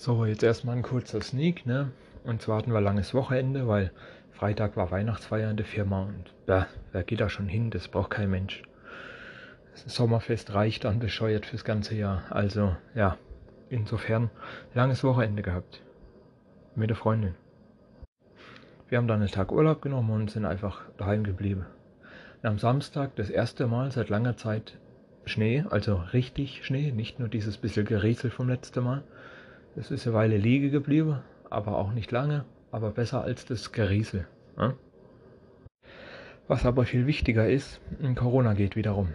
So, jetzt erstmal ein kurzer Sneak, ne? Und zwar hatten wir langes Wochenende, weil Freitag war Weihnachtsfeier in der Firma und ja, wer geht da schon hin? Das braucht kein Mensch. Das Sommerfest reicht dann bescheuert fürs ganze Jahr. Also, ja, insofern langes Wochenende gehabt. Mit der Freundin. Wir haben dann einen Tag Urlaub genommen und sind einfach daheim geblieben. Und am Samstag das erste Mal seit langer Zeit Schnee, also richtig Schnee, nicht nur dieses bisschen Geriesel vom letzten Mal. Es ist eine Weile liege geblieben, aber auch nicht lange, aber besser als das Geriesel. Ja? Was aber viel wichtiger ist, Corona geht wieder rum.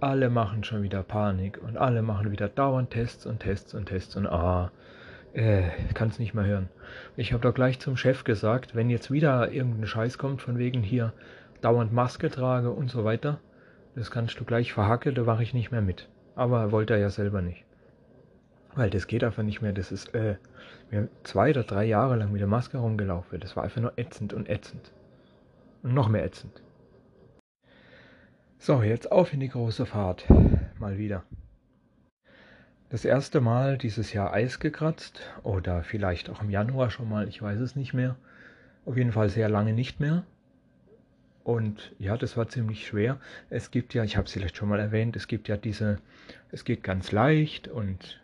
Alle machen schon wieder Panik und alle machen wieder dauernd Tests und Tests und Tests und ah, äh, kann es nicht mehr hören. Ich habe doch gleich zum Chef gesagt, wenn jetzt wieder irgendein Scheiß kommt von wegen hier dauernd Maske trage und so weiter, das kannst du gleich verhacken, da mache ich nicht mehr mit. Aber wollte er ja selber nicht. Weil das geht einfach nicht mehr. Das ist äh, wir zwei oder drei Jahre lang mit der Maske rumgelaufen. Das war einfach nur ätzend und ätzend. Und noch mehr ätzend. So, jetzt auf in die große Fahrt. Mal wieder. Das erste Mal dieses Jahr Eis gekratzt. Oder vielleicht auch im Januar schon mal. Ich weiß es nicht mehr. Auf jeden Fall sehr lange nicht mehr. Und ja, das war ziemlich schwer. Es gibt ja, ich habe es vielleicht schon mal erwähnt, es gibt ja diese, es geht ganz leicht und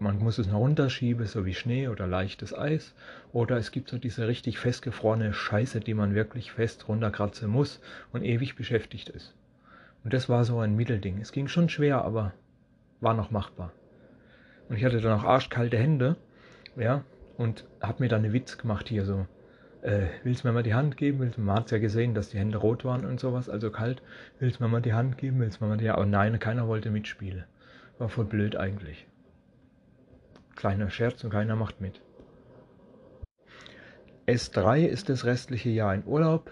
man muss es noch runterschieben, so wie Schnee oder leichtes Eis. Oder es gibt so diese richtig festgefrorene Scheiße, die man wirklich fest runterkratzen muss und ewig beschäftigt ist. Und das war so ein Mittelding. Es ging schon schwer, aber war noch machbar. Und ich hatte dann auch arschkalte Hände, ja, und habe mir dann eine Witz gemacht hier so. Äh, willst du mir mal die Hand geben? Willst, man hat ja gesehen, dass die Hände rot waren und sowas, also kalt. Willst du mir mal die Hand geben? Willst mir mal die Hand? Aber nein, keiner wollte mitspielen. War voll blöd eigentlich. Kleiner Scherz und keiner macht mit. S3 ist das restliche Jahr in Urlaub.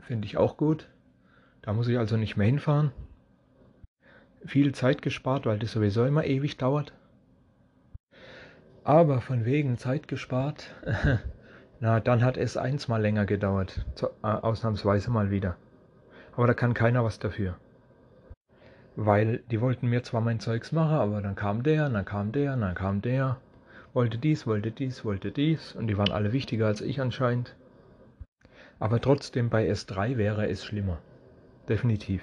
Finde ich auch gut. Da muss ich also nicht mehr hinfahren. Viel Zeit gespart, weil das sowieso immer ewig dauert. Aber von wegen Zeit gespart, na, dann hat S1 mal länger gedauert. Äh, ausnahmsweise mal wieder. Aber da kann keiner was dafür weil die wollten mir zwar mein Zeugs machen, aber dann kam der, dann kam der, dann kam der, wollte dies, wollte dies, wollte dies und die waren alle wichtiger als ich anscheinend. Aber trotzdem bei S3 wäre es schlimmer. Definitiv.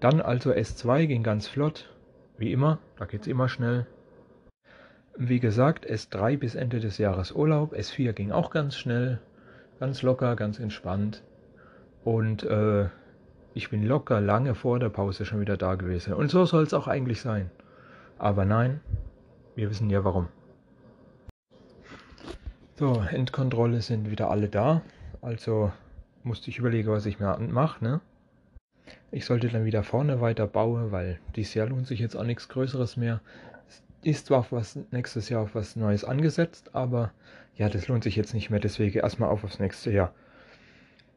Dann also S2 ging ganz flott, wie immer, da geht's immer schnell. Wie gesagt, S3 bis Ende des Jahres Urlaub, S4 ging auch ganz schnell, ganz locker, ganz entspannt. Und äh, ich bin locker lange vor der Pause schon wieder da gewesen. Und so soll es auch eigentlich sein. Aber nein, wir wissen ja warum. So, Endkontrolle sind wieder alle da. Also musste ich überlegen, was ich mir mache. Ne? Ich sollte dann wieder vorne weiter bauen, weil dieses Jahr lohnt sich jetzt auch nichts Größeres mehr. Ist zwar auf was nächstes Jahr auf was Neues angesetzt, aber ja, das lohnt sich jetzt nicht mehr. Deswegen erstmal auf aufs nächste Jahr.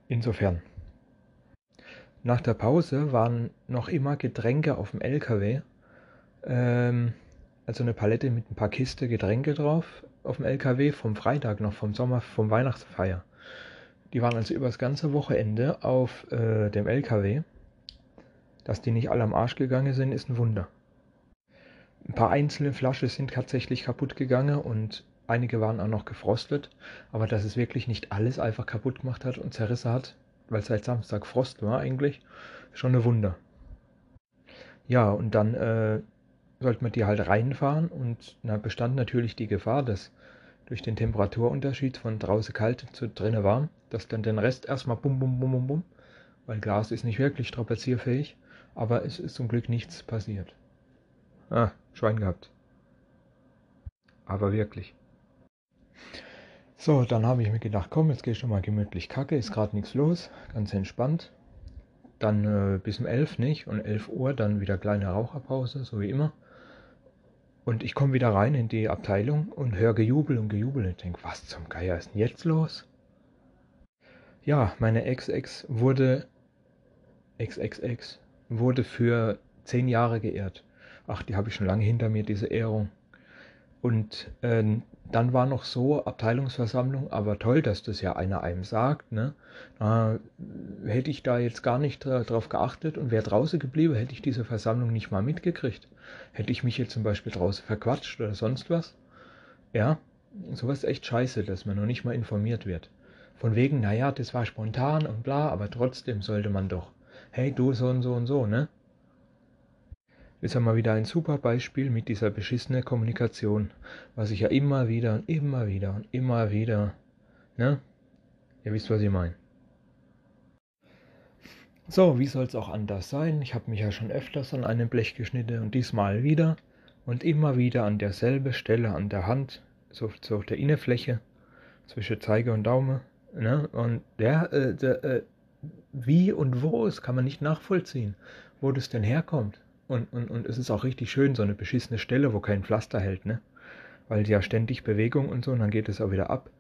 Insofern. Nach der Pause waren noch immer Getränke auf dem LKW. Ähm, also eine Palette mit ein paar Kiste Getränke drauf auf dem LKW vom Freitag noch, vom Sommer, vom Weihnachtsfeier. Die waren also übers ganze Wochenende auf äh, dem LKW. Dass die nicht alle am Arsch gegangen sind, ist ein Wunder. Ein paar einzelne Flaschen sind tatsächlich kaputt gegangen und einige waren auch noch gefrostet. Aber dass es wirklich nicht alles einfach kaputt gemacht hat und zerrissen hat, weil seit Samstag Frost war eigentlich, schon ein Wunder. Ja, und dann äh, sollte man die halt reinfahren und da bestand natürlich die Gefahr, dass durch den Temperaturunterschied von draußen kalt zu drinnen warm, dass dann den Rest erstmal bum bum bum bum bum, weil Glas ist nicht wirklich strapazierfähig, aber es ist zum Glück nichts passiert. Ah, Schwein gehabt. Aber wirklich. So, dann habe ich mir gedacht, komm, jetzt gehe ich schon mal gemütlich kacke, ist gerade nichts los, ganz entspannt. Dann äh, bis um 11 nicht und 11 Uhr dann wieder kleine Raucherpause, so wie immer. Und ich komme wieder rein in die Abteilung und höre Gejubel und Gejubel und denke, was zum Geier ist denn jetzt los? Ja, meine Ex-Ex wurde, Ex-Ex-Ex, wurde für 10 Jahre geehrt. Ach, die habe ich schon lange hinter mir, diese Ehrung. Und äh, dann war noch so Abteilungsversammlung, aber toll, dass das ja einer einem sagt. Ne? Da hätte ich da jetzt gar nicht drauf geachtet und wäre draußen geblieben, hätte ich diese Versammlung nicht mal mitgekriegt. Hätte ich mich jetzt zum Beispiel draußen verquatscht oder sonst was? Ja, sowas ist echt scheiße, dass man noch nicht mal informiert wird. Von wegen, naja, das war spontan und bla, aber trotzdem sollte man doch. Hey, du so und so und so, ne? Ist ja mal wieder ein super Beispiel mit dieser beschissenen Kommunikation, was ich ja immer wieder und immer wieder und immer wieder, ne? Ihr wisst, was ich meine. So, wie soll es auch anders sein? Ich habe mich ja schon öfters an einem Blech geschnitten und diesmal wieder und immer wieder an derselbe Stelle an der Hand, so, so auf der Innenfläche zwischen Zeige und Daumen. Ne? Und der, äh, der äh, wie und wo es kann man nicht nachvollziehen, wo das denn herkommt. Und, und, und es ist auch richtig schön, so eine beschissene Stelle, wo kein Pflaster hält, ne? Weil ja ständig Bewegung und so, und dann geht es auch wieder ab.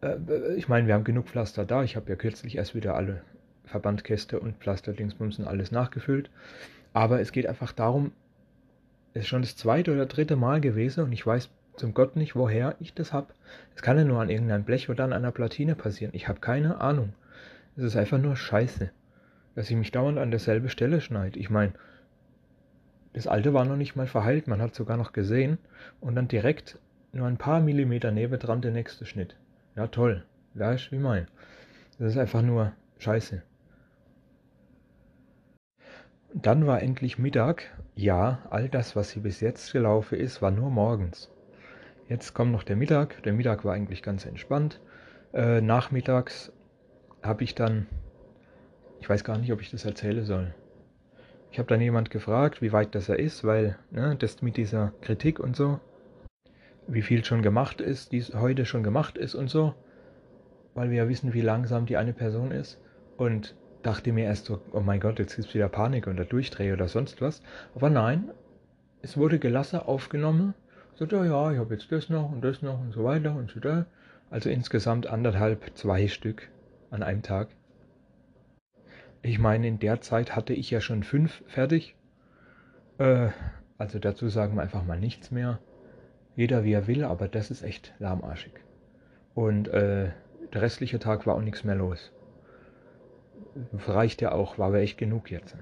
Äh, ich meine, wir haben genug Pflaster da. Ich habe ja kürzlich erst wieder alle Verbandkäste und Pflasterdingsbumsen alles nachgefüllt. Aber es geht einfach darum, es ist schon das zweite oder dritte Mal gewesen und ich weiß zum Gott nicht, woher ich das habe. Es kann ja nur an irgendeinem Blech oder an einer Platine passieren. Ich habe keine Ahnung. Es ist einfach nur scheiße, dass ich mich dauernd an derselbe Stelle schneide. Ich meine, das alte war noch nicht mal verheilt, man hat sogar noch gesehen und dann direkt nur ein paar Millimeter nebendran der nächste Schnitt. Ja, toll. Weißt wie mein. Das ist einfach nur scheiße. Dann war endlich Mittag. Ja, all das, was hier bis jetzt gelaufen ist, war nur morgens. Jetzt kommt noch der Mittag. Der Mittag war eigentlich ganz entspannt. Äh, nachmittags habe ich dann, ich weiß gar nicht, ob ich das erzählen soll. Ich habe dann jemand gefragt, wie weit das er ist, weil ne, das mit dieser Kritik und so, wie viel schon gemacht ist, dies heute schon gemacht ist und so, weil wir ja wissen, wie langsam die eine Person ist. Und dachte mir erst so, oh mein Gott, jetzt gibt es wieder Panik oder Durchdreh oder sonst was. Aber nein, es wurde gelassen aufgenommen. So, ja, ja, ich habe jetzt das noch und das noch und so weiter und so da. Also insgesamt anderthalb, zwei Stück an einem Tag. Ich meine, in der Zeit hatte ich ja schon fünf fertig. Äh, also dazu sagen wir einfach mal nichts mehr. Jeder wie er will, aber das ist echt lahmarschig. Und äh, der restliche Tag war auch nichts mehr los. Reicht ja auch, war aber echt genug jetzt.